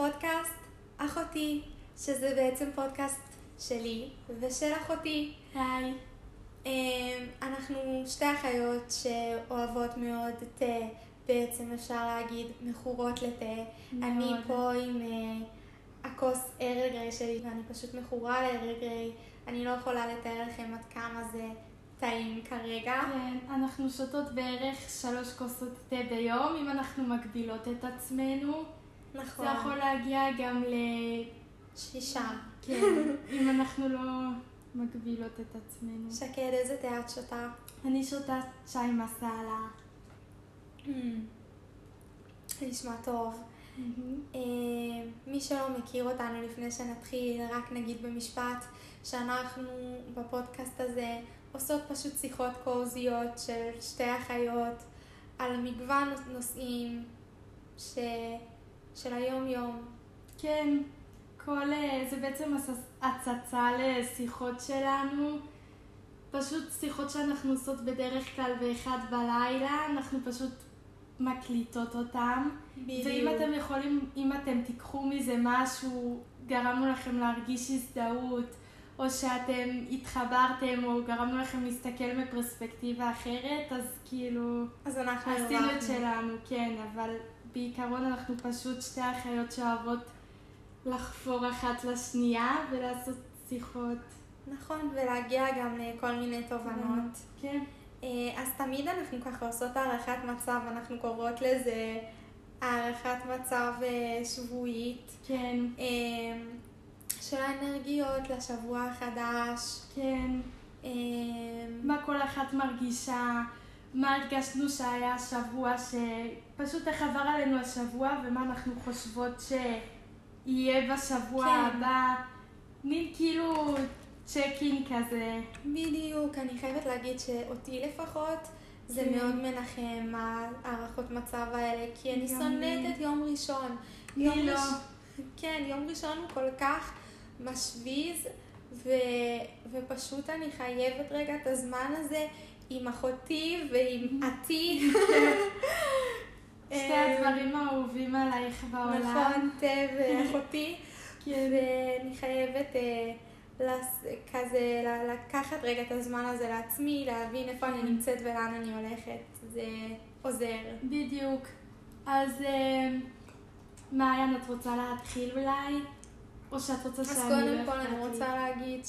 לפודקאסט אחותי, שזה בעצם פודקאסט שלי ושל אחותי. היי. אמ, אנחנו שתי אחיות שאוהבות מאוד תה, בעצם אפשר להגיד מכורות לתה. מאוד. אני פה עם אה, הכוס ארל גריי שלי ואני פשוט מכורה לארל גריי. אני לא יכולה לתאר לכם עד כמה זה טעים כרגע. כן, אנחנו שותות בערך שלוש כוסות תה ביום, אם אנחנו מגבילות את עצמנו. נכון. זה יכול להגיע גם ל... שישה. כן, אם אנחנו לא מגבילות את עצמנו. שקד, איזה תה את שותה? אני שותה שי מסאלה. זה נשמע טוב. אה, מי שלא מכיר אותנו לפני שנתחיל, רק נגיד במשפט שאנחנו בפודקאסט הזה עושות פשוט שיחות קוזיות של שתי אחיות על מגוון נושאים ש... של היום-יום. כן, כל... אה, זה בעצם הצ- הצצה לשיחות שלנו. פשוט שיחות שאנחנו עושות בדרך כלל באחד בלילה, אנחנו פשוט מקליטות אותם. ואם אתם יכולים, אם אתם תיקחו מזה משהו, גרמנו לכם להרגיש הזדהות, או שאתם התחברתם, או גרמנו לכם להסתכל מפרספקטיבה אחרת, אז כאילו, אז אנחנו עשינו את הרווחנו. שלנו, כן, אבל בעיקרון אנחנו פשוט שתי אחיות שאוהבות לחפור אחת לשנייה ולעשות שיחות. נכון, ולהגיע גם לכל מיני תובנות. כן, אה, אז תמיד אנחנו ככה עושות הערכת מצב, אנחנו קוראות לזה הערכת מצב אה, שבועית כן, אה, של האנרגיות לשבוע החדש. כן. אה, מה כל אחת מרגישה, מה הרגשנו שהיה השבוע, שפשוט איך עבר עלינו השבוע ומה אנחנו חושבות שיהיה בשבוע כן. הבא. מין כאילו צ'ק אין כזה. בדיוק, אני חייבת להגיד שאותי לפחות זה כן. מאוד מנחם הערכות מצב האלה, כי אני שונאת. את יום ראשון. מי יום לא? ראש- כן, יום ראשון הוא כל כך משוויז, ו... ופשוט אני חייבת רגע את הזמן הזה עם אחותי ועם עתי. שתי הדברים האהובים עלייך בעולם. נכון, תה ואחותי. כן. ואני חייבת אה. כזה לקחת רגע את הזמן הזה לעצמי, להבין איפה אני. נמצאת ולאן אני הולכת. זה עוזר. בדיוק. אז אה, מעיין, את רוצה להתחיל אולי? או שאת רוצה שאני... אז קודם כל אני? רוצה להגיד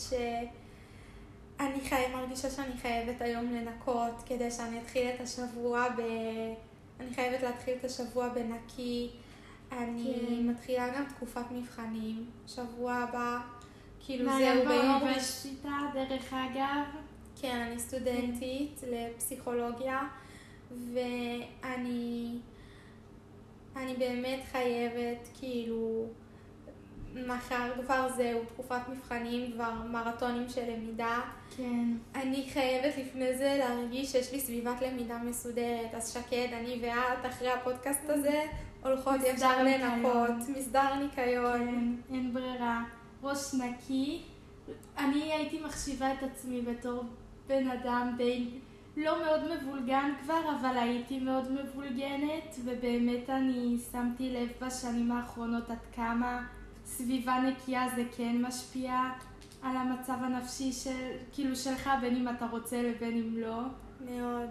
שאני חי... מרגישה שאני חייבת היום לנקות כדי שאני אתחיל את השבוע ב... אני חייבת להתחיל את השבוע בנקי. אני כן. מתחילה גם תקופת מבחנים, שבוע הבא. כאילו זהו ביום. באוניברסיטה, דרך אגב. כן, אני סטודנטית לפסיכולוגיה, ואני אני באמת חייבת, כאילו, מחר כבר זהו, תקופת מבחנים, כבר מרתונים של למידה. כן. אני חייבת לפני זה להרגיש שיש לי סביבת למידה מסודרת. אז שקד, אני ואת, אחרי הפודקאסט הזה, הולכות ישר. לנקות, מסדר ניקיון. כן, אין ברירה. ראש נקי. אני הייתי מחשיבה את עצמי בתור בן אדם די לא מאוד מבולגן כבר, אבל הייתי מאוד מבולגנת, ובאמת אני שמתי לב בשנים האחרונות עד כמה סביבה נקייה זה כן משפיע על המצב הנפשי של, כאילו שלך, בין אם אתה רוצה לבין אם לא. מאוד.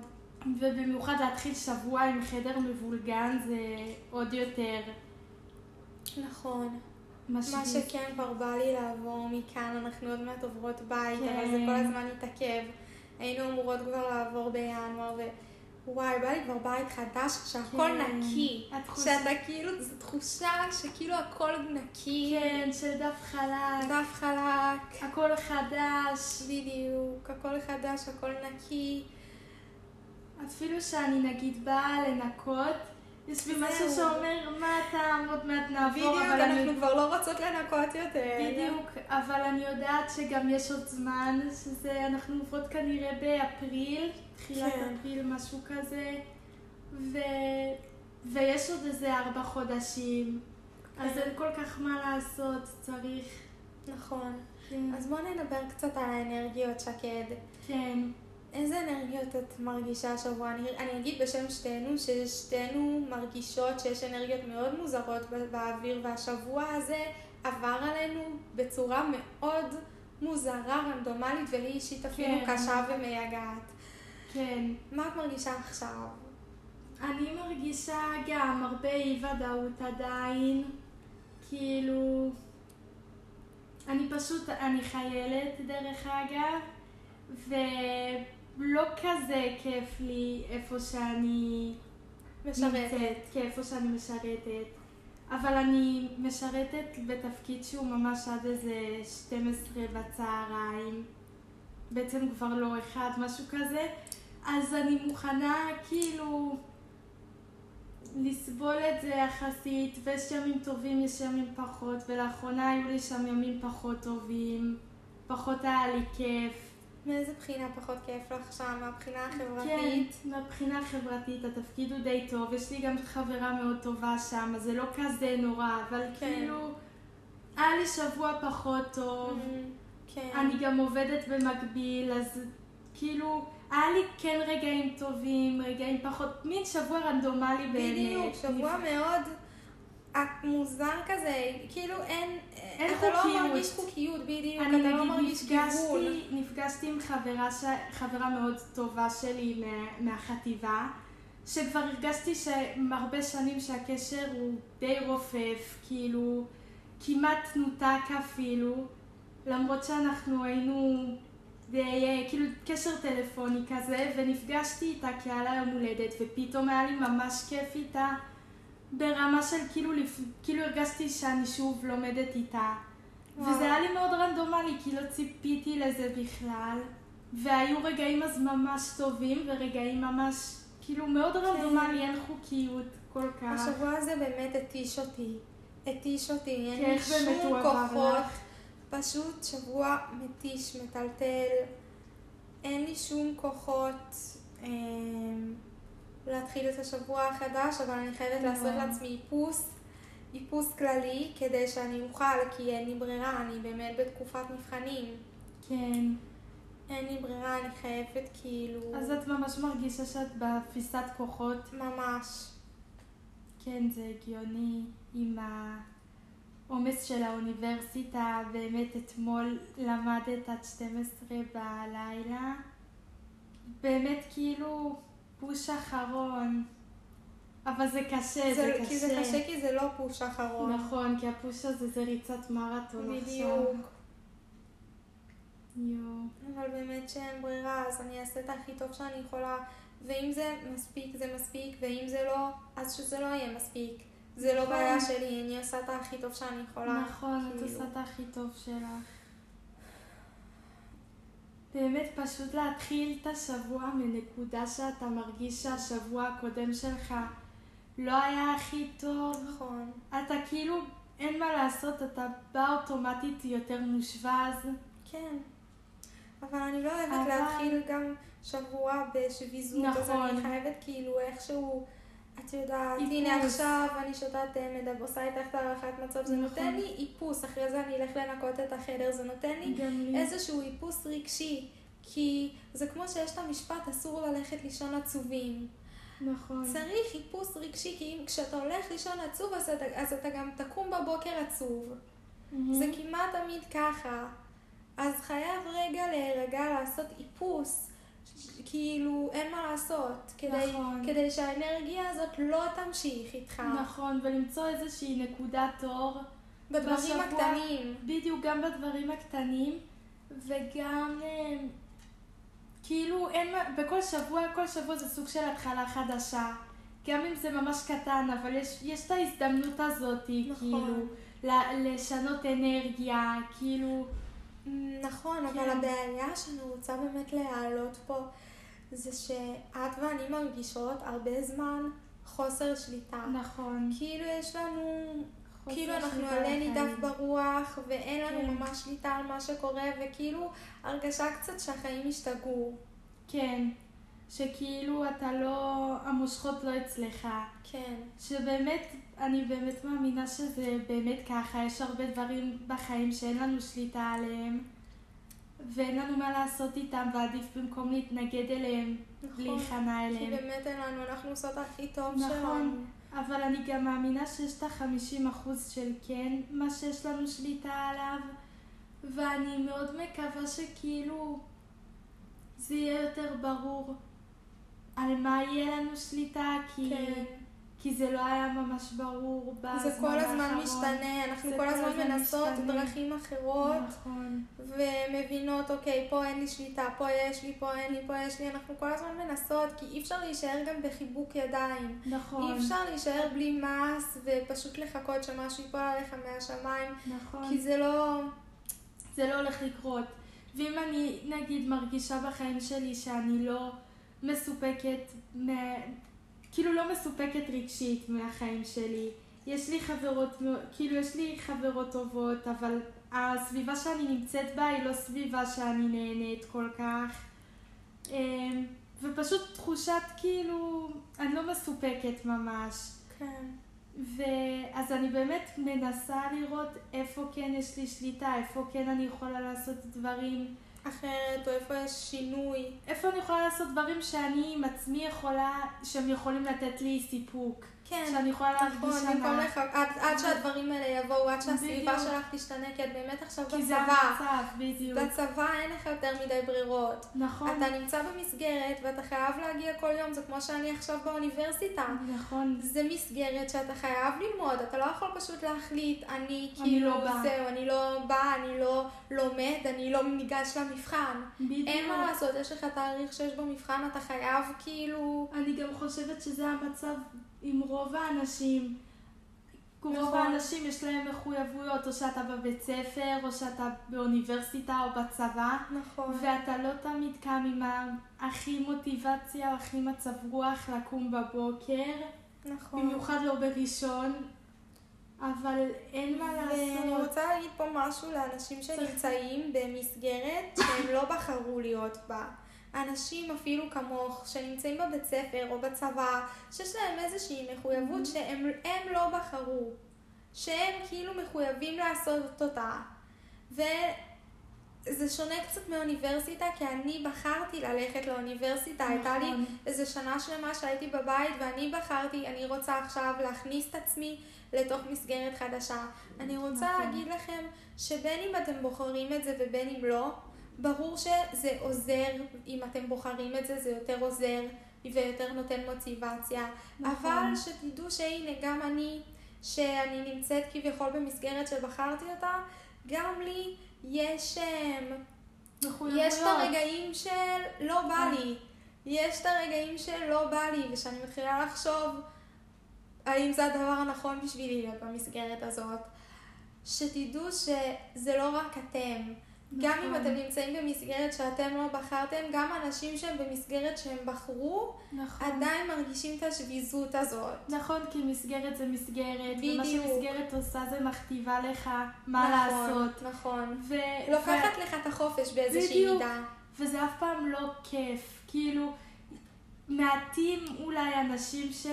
ובמיוחד להתחיל שבוע עם חדר מבולגן זה עוד יותר נכון. משביע. מה שכן כבר בא לי לעבור מכאן, אנחנו עוד מעט עוברות בית, כן. אבל זה כל הזמן התעכב. היינו אמורות כבר לעבור בינואר, ווואי, בא לי כבר בית חדש, שהכל כן. נקי. התחושה- שאתה כאילו, זו תחושה שכאילו הכל נקי, כן, של דף חלק, דף חלק, הכל חדש. בדיוק, הכל חדש, הכל נקי. אפילו שאני נגיד באה לנקות, יש בי משהו. שאומר, מה הטעם, עוד מעט נעבור, בדיוק, אבל אני... אנחנו כבר לא רוצות לנקות יותר. בדיוק, אבל אני יודעת שגם יש עוד זמן, שזה, אנחנו עוברות כנראה באפריל, תחילת כן. אפריל, משהו כזה, ו... ויש עוד איזה ארבע חודשים, אז כן. אין כל כך מה לעשות, צריך... נכון. כן, אז בואו נדבר קצת על האנרגיות, שקד. כן. איזה אנרגיות את מרגישה השבוע? אני, אני אגיד בשם שתינו, ששתינו מרגישות שיש אנרגיות מאוד מוזרות באוויר, והשבוע הזה עבר עלינו בצורה מאוד מוזרה, רנדומלית, ולי אישית אפילו כן. קשה ומייגעת. כן. מה את מרגישה עכשיו? אני מרגישה גם הרבה אי ודאות עדיין, כאילו... אני פשוט, אני חיילת דרך אגב, ולא כזה כיף לי איפה שאני משרתת. נמצאת, כן, איפה שאני משרתת. אבל אני משרתת בתפקיד שהוא ממש עד איזה 12 בצהריים. בעצם כבר לא אחד, משהו כזה. אז אני מוכנה כאילו לסבול את זה יחסית, ויש ימים טובים, יש ימים פחות, ולאחרונה היו לי שם ימים פחות טובים, פחות היה לי כיף. מאיזה בחינה פחות כיף לך שם? מהבחינה החברתית? כן, מהבחינה החברתית, התפקיד הוא די טוב, יש לי גם חברה מאוד טובה שם, אז זה לא כזה נורא, אבל כן. כאילו, היה לי שבוע פחות טוב, mm, כן. אני גם עובדת במקביל, אז כאילו... היה לי כן רגעים טובים, רגעים פחות, מין שבוע רנדומלי באמת. בדיוק, שבוע מאוד מוזר כזה, כאילו אין, אין אתה חוקיות. לא מרגיש חוקיות, בדיוק, אתה לא מרגיש גבול. נפגשתי עם חברה, ש... חברה מאוד טובה שלי מה... מהחטיבה, שכבר הרגשתי שהרבה שנים שהקשר הוא די רופף, כאילו כמעט נותק אפילו, למרות שאנחנו היינו די, כאילו קשר טלפוני כזה, ונפגשתי איתה כי היה לה יום הולדת, ופתאום היה לי ממש כיף איתה, ברמה של כאילו, כאילו הרגשתי שאני שוב לומדת איתה. וואו. וזה היה לי מאוד רנדומלי, כי לא ציפיתי לזה בכלל. והיו רגעים אז ממש טובים, ורגעים ממש, כאילו מאוד כן. רנדומלי, אין חוקיות כל כך. השבוע הזה באמת התיש אותי. התיש אותי, אין לי שום כוחות. פשוט שבוע מתיש, מטלטל. אין לי שום כוחות אה, להתחיל את השבוע החדש, אבל אני חייבת לעשות לעצמי איפוס, איפוס כללי, כדי שאני אוכל, כי אין לי ברירה, אני באמת בתקופת מבחנים. כן. אין לי ברירה, אני חייבת כאילו... אז את ממש מרגישה שאת בתפיסת כוחות? ממש. כן, זה הגיוני עם. העומס של האוניברסיטה, באמת אתמול למדת עד 12 בלילה. באמת כאילו פוש אחרון. אבל זה קשה, זה, זה קשה. כי זה קשה כי זה לא פוש אחרון. נכון, כי הפוש הזה זה ריצת מרתון עכשיו. בדיוק. יואו. אבל באמת שאין ברירה, אז אני אעשה את הכי טוב שאני יכולה, ואם זה מספיק, זה מספיק, ואם זה לא, אז שזה לא יהיה מספיק. זה לא בעיה נכון. שלי, אני עושה את הכי טוב שאני יכולה. נכון, את כאילו. עושה את הכי טוב שלך. באמת פשוט להתחיל את השבוע מנקודה שאתה מרגיש שהשבוע הקודם שלך לא היה הכי טוב. נכון. אתה כאילו, אין מה לעשות, אתה בא אוטומטית יותר מושבז. כן. אבל אני לא אוהבת אבל... להתחיל גם שבוע בשביזות, נכון. אז אני חייבת כאילו איכשהו... את יודעת, הנה עכשיו אני שותה תמד, עושה איתך את הערכת מצב, זה נותן לי איפוס, אחרי זה אני אלך לנקות את החדר, זה נותן לי איזשהו איפוס רגשי, כי זה כמו שיש את המשפט, אסור ללכת לישון עצובים. נכון. צריך איפוס רגשי, כי אם כשאתה הולך לישון עצוב, אז אתה, אז אתה גם תקום בבוקר עצוב. Mm-hmm. זה כמעט תמיד ככה. אז חייב רגע להירגע, לעשות איפוס. כאילו, אין מה לעשות, כדי, נכון. כדי שהאנרגיה הזאת לא תמשיך איתך. נכון, ולמצוא איזושהי נקודת אור. בדברים בשבוע, הקטנים. בדיוק, גם בדברים הקטנים, וגם אה, כאילו, אין, בכל שבוע, כל שבוע זה סוג של התחלה חדשה. גם אם זה ממש קטן, אבל יש, יש את ההזדמנות הזאת, נכון. כאילו, לשנות אנרגיה, כאילו... נכון, כן. אבל הבעיה שאני רוצה באמת להעלות פה זה שאת ואני מרגישות הרבה זמן חוסר שליטה. נכון. כאילו יש לנו, כאילו אנחנו עלה נידף ברוח ואין לנו כן. ממש שליטה על מה שקורה וכאילו הרגשה קצת שהחיים השתגעו. כן. שכאילו אתה לא, המושכות לא אצלך. כן. שבאמת, אני באמת מאמינה שזה באמת ככה, יש הרבה דברים בחיים שאין לנו שליטה עליהם. ואין לנו מה לעשות איתם, ועדיף במקום להתנגד אליהם, נכון. להיכנע כי אליהם. באמת אין לנו, אנחנו עושות הכי טוב נכון. שלנו. אבל אני גם מאמינה שיש את החמישים אחוז של כן, מה שיש לנו שליטה עליו, ואני מאוד מקווה שכאילו זה יהיה יותר ברור על מה יהיה לנו שליטה, כי, כן. כי זה לא היה ממש ברור בזמן האחרון. זה כל הזמן משתנה, אנחנו כל הזמן מנסות משתנה. דרכים אחרות, נכון, ומבינות, אוקיי, פה אין לי שליטה, פה יש לי, פה אין לי, פה יש לי, אנחנו כל הזמן מנסות, כי אי אפשר להישאר גם בחיבוק ידיים. נכון, אי אפשר להישאר בלי מס, ופשוט לחכות שמשהו ייפול עליך מהשמיים, נכון. כי זה לא... זה לא הולך לקרות. ואם אני נגיד מרגישה בחיים שלי שאני לא מסופקת, מה... כאילו לא מסופקת רגשית מהחיים שלי, יש לי חברות, כאילו יש לי חברות טובות, אבל הסביבה שאני נמצאת בה היא לא סביבה שאני נהנית כל כך. אמ, ופשוט תחושת כאילו, אני לא מסופקת ממש. כן. ואז אני באמת מנסה לראות איפה כן יש לי שליטה, איפה כן אני יכולה לעשות דברים, אחרת, או איפה יש שינוי. איפה אני יכולה לעשות דברים שאני עם עצמי יכולה, שהם יכולים לתת לי סיפוק. כן. שאני יכולה נכון, להרגיש במקום הנאה. לך, עד, עד שהדברים האלה יבואו, עד שהסביבה. שלך תשתנה, כי את באמת עכשיו כי זה בצבא. המצב, בדיוק. בצבא אין לך יותר מדי ברירות. נכון, אתה נמצא במסגרת ואתה חייב להגיע כל יום, זה כמו שאני עכשיו באוניברסיטה. נכון, זה מסגרת שאתה חייב ללמוד, אתה לא יכול פשוט להחליט, אני כאילו, לא בא." זהו, אני לא בא, אני לא לומד, אני לא ניגש למבחן. בדיוק. אין מה לעשות, יש לך תאריך שיש בו מבחן, אתה חייב כאילו... אני גם חושבת שזה המצב עם רוב האנשים. רוב נכון. האנשים יש להם מחויבויות, או שאתה בבית ספר, או שאתה באוניברסיטה או בצבא. נכון. ואתה לא תמיד קם עם הכי מוטיבציה או הכי מצב רוח לקום בבוקר, נכון. במיוחד לא בראשון, אבל אין מה ואני לעשות. רוצה להגיד פה משהו לאנשים שנמצאים במסגרת שהם לא בחרו להיות בה. אנשים אפילו כמוך, שנמצאים בבית ספר או בצבא, שיש להם איזושהי מחויבות שהם הם לא בחרו. שהם כאילו מחויבים לעשות אותה. וזה שונה קצת מאוניברסיטה, כי אני בחרתי ללכת לאוניברסיטה. הייתה לי נכון. איזה שנה שלמה שהייתי בבית, ואני בחרתי, אני רוצה עכשיו להכניס את עצמי לתוך מסגרת חדשה. אני רוצה נכון. להגיד לכם שבין אם אתם בוחרים את זה ובין אם לא, ברור שזה עוזר, אם אתם בוחרים את זה, זה יותר עוזר ויותר נותן מוטיבציה. נכון. אבל שתדעו שהנה, גם אני, שאני נמצאת כביכול במסגרת שבחרתי אותה, גם לי יש... אמ, מחויבויות. יש את הרגעים של לא בא נכון. לי. יש את הרגעים של לא בא לי, ושאני מתחילה לחשוב האם זה הדבר הנכון בשבילי להיות במסגרת הזאת. שתדעו שזה לא רק אתם. גם אם נכון. אתם נמצאים במסגרת שאתם לא בחרתם, גם אנשים שהם במסגרת שהם בחרו, נכון. עדיין מרגישים את השביזות הזאת. נכון, כי מסגרת זה מסגרת, ומה בדיוק. שמסגרת עושה זה מכתיבה לך מה נכון, לעשות. נכון. ו... לוקחת לך את החופש באיזושהי בדיוק. מידה. וזה אף פעם לא כיף. כאילו, מעטים אולי אנשים ש...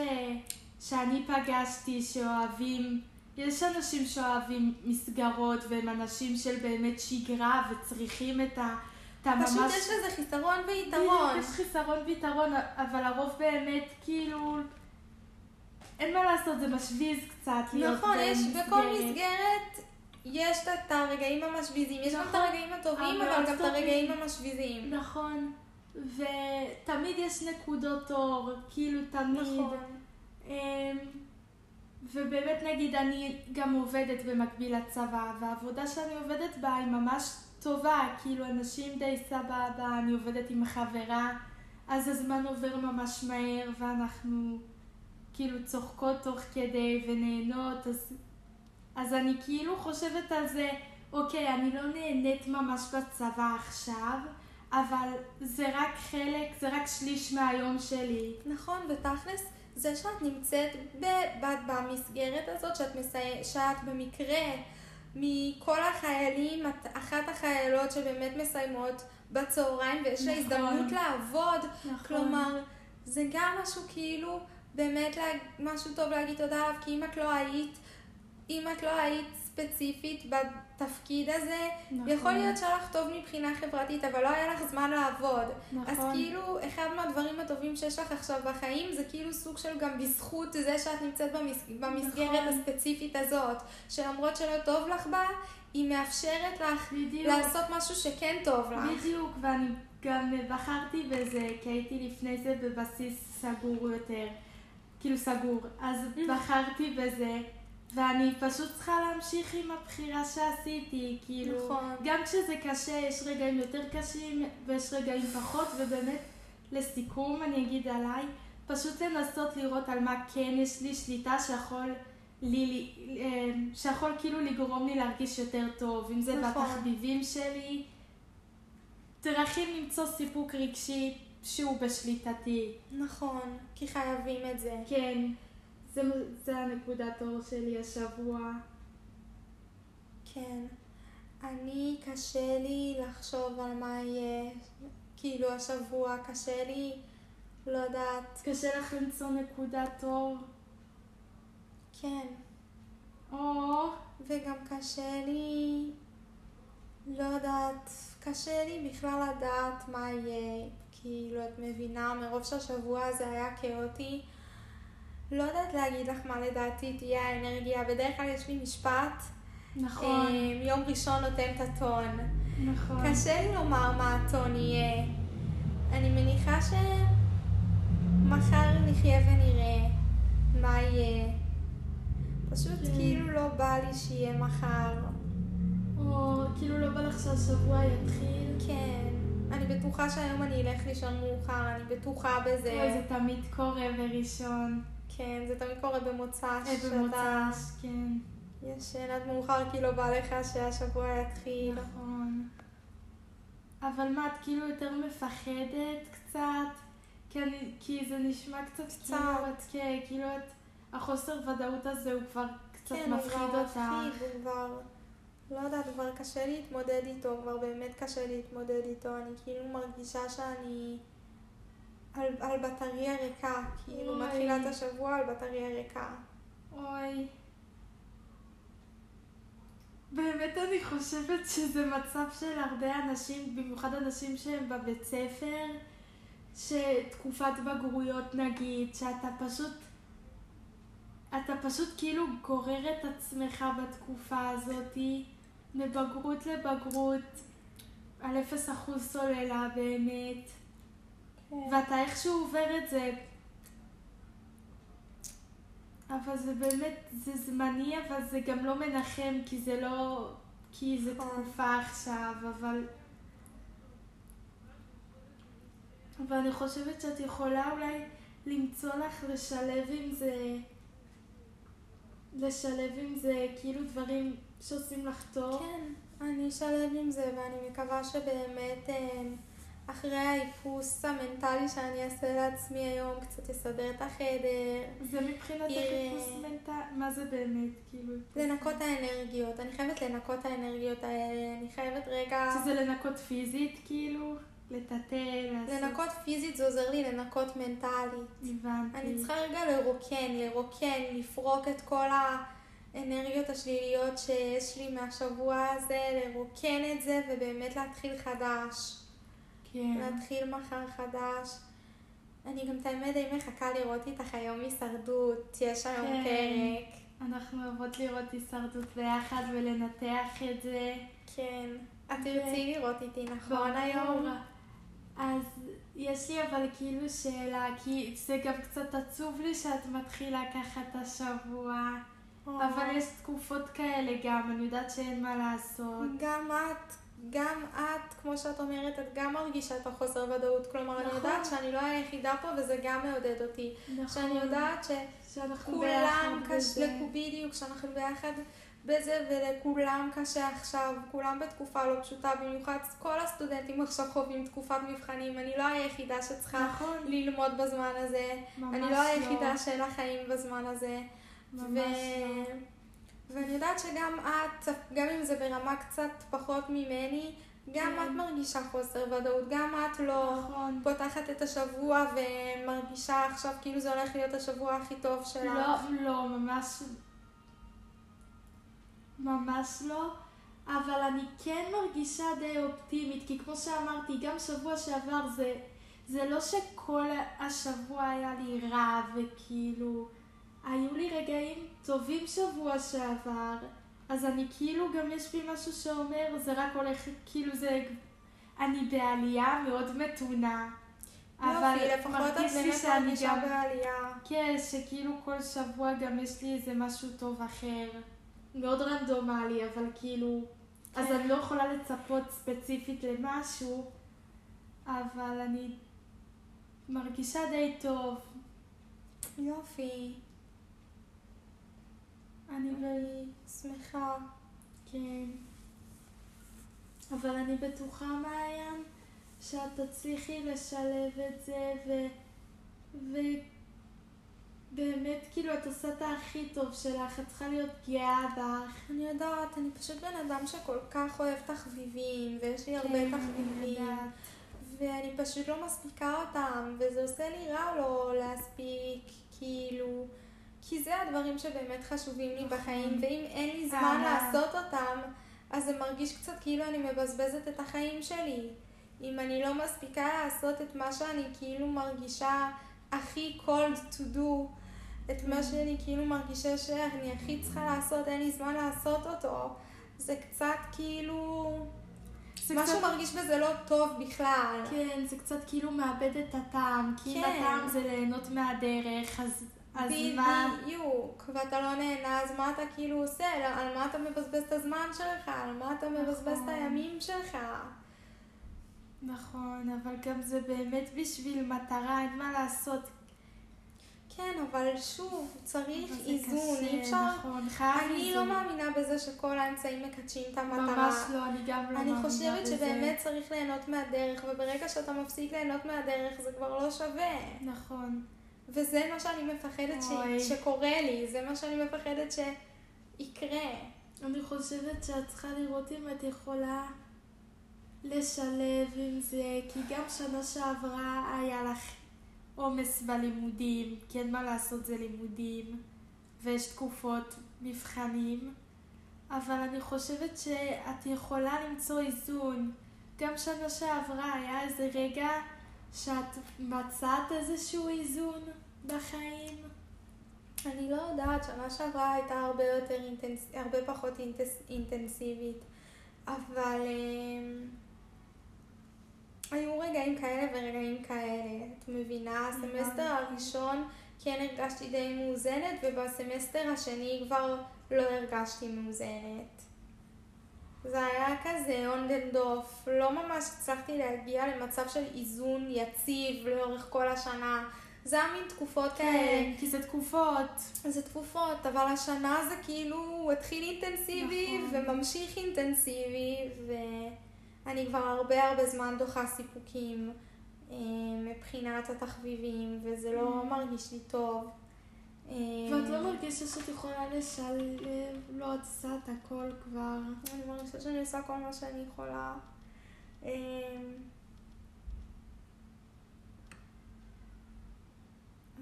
שאני פגשתי שאוהבים, יש אנשים שאוהבים מסגרות והם אנשים של באמת שגרה וצריכים את ה... פשוט יש לזה חיסרון ויתרון. בדיוק, יש חיסרון ויתרון, אבל הרוב באמת כאילו... אין מה לעשות, זה משוויז קצת להיות נכון, יש. בכל מסגרת יש את הרגעים המשוויזים, יש גם את נכון. הרגעים הטובים, אבל גם את. הרגעים המשוויזים. נכון, ותמיד יש נקודות אור, כאילו תמיד. נכון. אמ, ובאמת נגיד אני גם עובדת במקביל לצבא, והעבודה שאני עובדת בה היא ממש טובה, כאילו אנשים די סבבה, אני עובדת עם חברה, אז הזמן עובר ממש מהר ואנחנו כאילו צוחקות תוך כדי ונהנות, אז, אז אני כאילו חושבת על זה, אוקיי, אני לא נהנית ממש בצבא עכשיו, אבל זה רק חלק, זה רק שליש מהיום שלי. נכון, ותכלס, זה שאת נמצאת ב- ב- במסגרת הזאת, שאת, מסי... שאת במקרה מכל החיילים, את אחת החיילות שבאמת מסיימות בצהריים ויש לה נכון. הזדמנות לעבוד, נכון. כלומר, זה גם משהו כאילו, באמת לה... משהו טוב להגיד תודה עליו, כי אם את לא היית אם את לא היית ספציפית בתפקיד הזה, נכון. יכול להיות שהיה לך טוב מבחינה חברתית, אבל לא היה לך זמן לעבוד. נכון. אז כאילו, אחד מהדברים הטובים שיש לך עכשיו בחיים, זה כאילו סוג של גם בזכות זה שאת נמצאת במס... במסגרת נכון. הספציפית הזאת, שלמרות שלא טוב לך בה, היא מאפשרת לך בדיוק. לעשות משהו שכן טוב לך. בדיוק, ואני גם בחרתי בזה, כי הייתי לפני זה בבסיס סגור יותר. כאילו סגור. אז בחרתי בזה, ואני פשוט צריכה להמשיך עם הבחירה שעשיתי. כאילו, נכון. גם כשזה קשה, יש רגעים יותר קשים ויש רגעים פחות, ובאמת, לסיכום אני אגיד עליי, פשוט לנסות לראות על מה כן יש לי שליטה שיכול... לי, אה, שיכול כאילו לגרום לי להרגיש יותר טוב, אם זה נכון. בתחביבים שלי, דרכים למצוא סיפוק רגשי שהוא בשליטתי. נכון, כי חייבים את זה. כן, זה, זה הנקודת אור שלי השבוע. כן. אני, קשה לי לחשוב על מה יהיה, כאילו השבוע, קשה לי, לא יודעת, קשה לך למצוא נקודת אור? כן. או, וגם קשה לי, לא יודעת, קשה לי בכלל לדעת מה יהיה, כאילו, את מבינה, מרוב שהשבוע הזה היה כאוטי, לא יודעת להגיד לך מה לדעתי תהיה האנרגיה, בדרך כלל יש לי משפט, נכון, אה, יום ראשון נותן את הטון. נכון. קשה לי לומר מה הטון יהיה. אני מניחה שמחר נחיה ונראה מה יהיה. פשוט כן. כאילו לא בא לי שיהיה מחר. או, כאילו לא בא לך שהשבוע יתחיל? כן. אני בטוחה שהיום אני אלך לישון מאוחר, אני בטוחה בזה. אוי, זה תמיד קורה בראשון. כן, זה תמיד קורה במוצ"ש. אה, במוצ"ש, כן. ישן עד מאוחר כי לא בא לך שהשבוע יתחיל. נכון. אבל מה, את כאילו יותר מפחדת קצת? כי, אני, כי זה נשמע קצת קצת. כאילו את, כן, כאילו את, החוסר ודאות הזה הוא כבר קצת כן, הוא מפחיד כבר אותך. מפחיד, הוא כבר... לא יודעת, כבר קשה להתמודד איתו, כבר באמת קשה להתמודד איתו. אני כאילו מרגישה שאני על, על בטריה ריקה. כאילו, אוי. מתחילת השבוע על בטריה ריקה. אוי. באמת אני חושבת שזה מצב של הרבה אנשים, במיוחד אנשים שהם בבית ספר, שתקופת בגרויות נגיד, שאתה פשוט, אתה פשוט כאילו גורר את עצמך בתקופה הזאתי, מבגרות לבגרות, על אפס אחוז סוללה באמת, ואתה איכשהו עובר את זה. אבל זה באמת, זה זמני, אבל זה גם לא מנחם, כי זה לא... כי זה נכון. תקופה עכשיו, אבל... אבל אני חושבת שאת יכולה אולי למצוא לך לשלב עם זה... לשלב עם זה כאילו דברים שעושים לך טוב. כן, אני אשלב עם זה, ואני מקווה שבאמת אה, אחרי האיפוס המנטלי שאני אעשה לעצמי היום, קצת אסדר את החדר, זה מבחינתך חיפוש מנטלי? מה זה באמת? כאילו... לנקות האנרגיות. אני חייבת לנקות האנרגיות האלה, אני חייבת רגע... שזה לנקות פיזית, כאילו? לטאטא, לעשות... לנקות פיזית זה עוזר לי לנקות מנטלית. הבנתי. אני צריכה רגע לרוקן, לרוקן, לפרוק את כל האנרגיות השליליות שיש לי מהשבוע הזה, לרוקן את זה ובאמת להתחיל חדש. כן. להתחיל מחר חדש. אני גם, את האמת, די מחכה לראות איתך היום הישרדות, יש היום כן. פרק. אנחנו אוהבות לראות הישרדות ביחד ולנתח את זה. כן. את תרצי לראות איתי, נכון היום? אז יש לי אבל כאילו שאלה, כי זה גם קצת עצוב לי שאת מתחילה ככה את השבוע, אבל יש תקופות כאלה גם, אני יודעת שאין מה לעשות. גם את, גם את, כמו שאת אומרת, את גם מרגישה את החוסר ודאות. כלומר, אני נכון. יודעת שאני לא היחידה פה וזה גם מעודד אותי. נכון. שאני יודעת שכולם קשה. בדיוק, שאנחנו ביחד בזה ולכולם קשה עכשיו, כולם בתקופה לא פשוטה, במיוחד כל הסטודנטים עכשיו חווים תקופת מבחנים, אני לא היחידה שצריכה נכון, ללמוד בזמן הזה, ממש אני לא היחידה שאין לה חיים בזמן הזה. ממש ו- לא. ואני יודעת שגם את, גם אם זה ברמה קצת פחות ממני, גם כן. את מרגישה חוסר ודאות, גם את לא נכון. פותחת את השבוע ומרגישה עכשיו כאילו זה הולך להיות השבוע הכי טוב שלך. לא, לא, ממש... ממש לא. אבל אני כן מרגישה די אופטימית, כי כמו שאמרתי, גם שבוע שעבר זה, זה לא שכל השבוע היה לי רע, וכאילו, היו לי רגעים טובים שבוע שעבר, אז אני כאילו, גם יש בי משהו שאומר, זה רק הולך, כאילו זה, אני בעלייה מאוד מתונה. אבל לפחות את באמת מרגישה בעלייה. כן, שכאילו כל שבוע גם יש לי איזה משהו טוב אחר. מאוד רנדומלי, אבל כאילו... כן. אז אני לא יכולה לצפות ספציפית למשהו, אבל אני מרגישה די טוב. יופי. אני שמחה. כן. אבל אני בטוחה, מעיין, שאת תצליחי לשלב את זה, ו... ובאמת, כאילו, את עושה את הכי טוב שלך, את צריכה להיות גאה בך. אני יודעת, אני פשוט בן אדם שכל כך אוהב תחביבים, ויש לי הרבה כן, תחביבים. ואני פשוט לא מספיקה אותם, וזה עושה לי רע לא להספיק, כאילו... כי זה הדברים שבאמת חשובים לי נכון. בחיים, ואם אין לי זמן לעשות אותם, אז זה מרגיש קצת כאילו אני מבזבזת את החיים שלי. אם אני לא מספיקה לעשות את מה שאני כאילו מרגישה הכי cold to do, את מה mm. שאני כאילו מרגישה שאני הכי צריכה לעשות, אין לי זמן לעשות אותו, זה קצת כאילו... זה משהו קצת... מרגיש בזה לא טוב בכלל. כן, זה קצת כאילו מאבד את הטעם. כי כן. אם הטעם זה ליהנות מהדרך, אז, אז מה... בדיוק, ואתה לא נהנה, אז מה אתה כאילו עושה? על מה אתה מבזבז את הזמן שלך? על מה אתה מבזבז את נכון. הימים שלך? נכון, אבל גם זה באמת בשביל מטרה, אין מה לעשות. כן, אבל שוב, צריך איזון, אי אפשר... נכון, חייב אני לא איזון. לא מאמינה בזה שכל האמצעים מקדשים את המטרה. ממש לא, אני גם לא מאמינה בזה. אני חושבת שבאמת צריך ליהנות מהדרך, וברגע שאתה מפסיק ליהנות מהדרך זה כבר לא שווה. נכון. וזה מה שאני מפחדת ש... שקורה לי, זה מה שאני מפחדת שיקרה. אני חושבת שאת צריכה לראות אם את יכולה... לשלב עם זה, כי גם שנה שעברה היה לך עומס בלימודים, כי אין מה לעשות זה לימודים, ויש תקופות מבחנים, אבל אני חושבת שאת יכולה למצוא איזון. גם שנה שעברה היה איזה רגע שאת מצאת איזשהו איזון בחיים? אני לא יודעת, שנה שעברה הייתה הרבה יותר אינטנס... הרבה פחות אינטנס... אינטנסיבית, אבל... אמ, היו רגעים כאלה ורגעים כאלה, את מבינה? הסמסטר הראשון כן הרגשתי די מאוזנת, ובסמסטר השני כבר לא הרגשתי מאוזנת. זה היה כזה on and off, לא ממש הצלחתי להגיע למצב של איזון יציב לאורך כל השנה. זה היה מין תקופות כן, כאלה. כי זה תקופות. זה תקופות, אבל השנה זה כאילו התחיל אינטנסיבי נכון. וממשיך אינטנסיבי, ו... אני כבר הרבה הרבה זמן דוחה סיפוקים אה, מבחינת התחביבים, וזה לא mm. מרגיש לי טוב. אה, ואת לא מרגישה שאת יכולה לשלב, לא, את עושה את הכל כבר. אני מרגישה שאני עושה כל מה שאני יכולה. אה,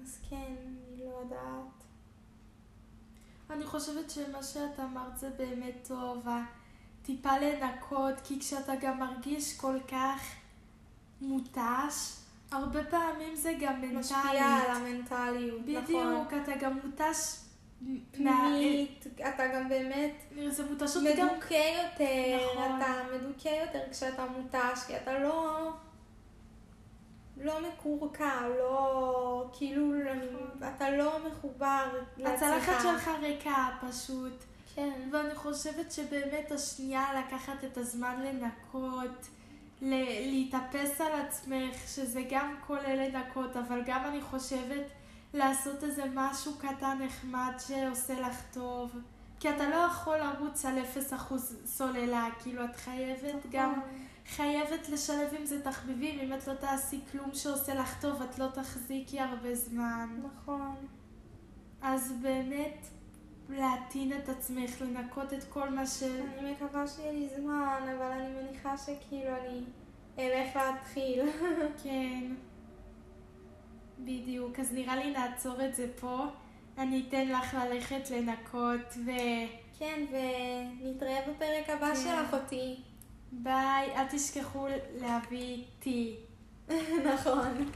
אז כן, אני לא יודעת. אני חושבת שמה שאת אמרת זה באמת טוב. טיפה לנקות, כי כשאתה גם מרגיש כל כך מותש, הרבה פעמים זה גם מנטלית. משפיע על המנטליות, בדיוק, נכון. בדיוק, אתה גם מותש פנימית, מה... אתה גם באמת זה מותשות מדוכא גם... יותר, נכון. אתה מדוכא יותר כשאתה מותש, כי אתה לא... לא מקורקע, לא... כאילו, נכון. אתה לא מחובר לעצמך. הצלחת שלך ריקה פשוט. כן. ואני חושבת שבאמת השנייה לקחת את הזמן לנקות, ל- להתאפס על עצמך, שזה גם כולל לנקות, אבל גם אני חושבת לעשות איזה משהו קטן נחמד שעושה לך טוב. כי אתה לא יכול לרוץ על 0% סוללה, כאילו את חייבת נכון. גם, חייבת לשלב עם זה תחביבים, אם את לא תעשי כלום שעושה לך טוב, את לא תחזיקי הרבה זמן. נכון. אז באמת, להטעין את עצמך, לנקות את כל מה ש... אני מקווה שיהיה לי זמן, אבל אני מניחה שכאילו אני אלך להתחיל. כן. בדיוק. אז נראה לי נעצור את זה פה. אני אתן לך ללכת לנקות ו... כן, ונתראה בפרק הבא כן. של אחותי. ביי, אל תשכחו להביא תי. נכון.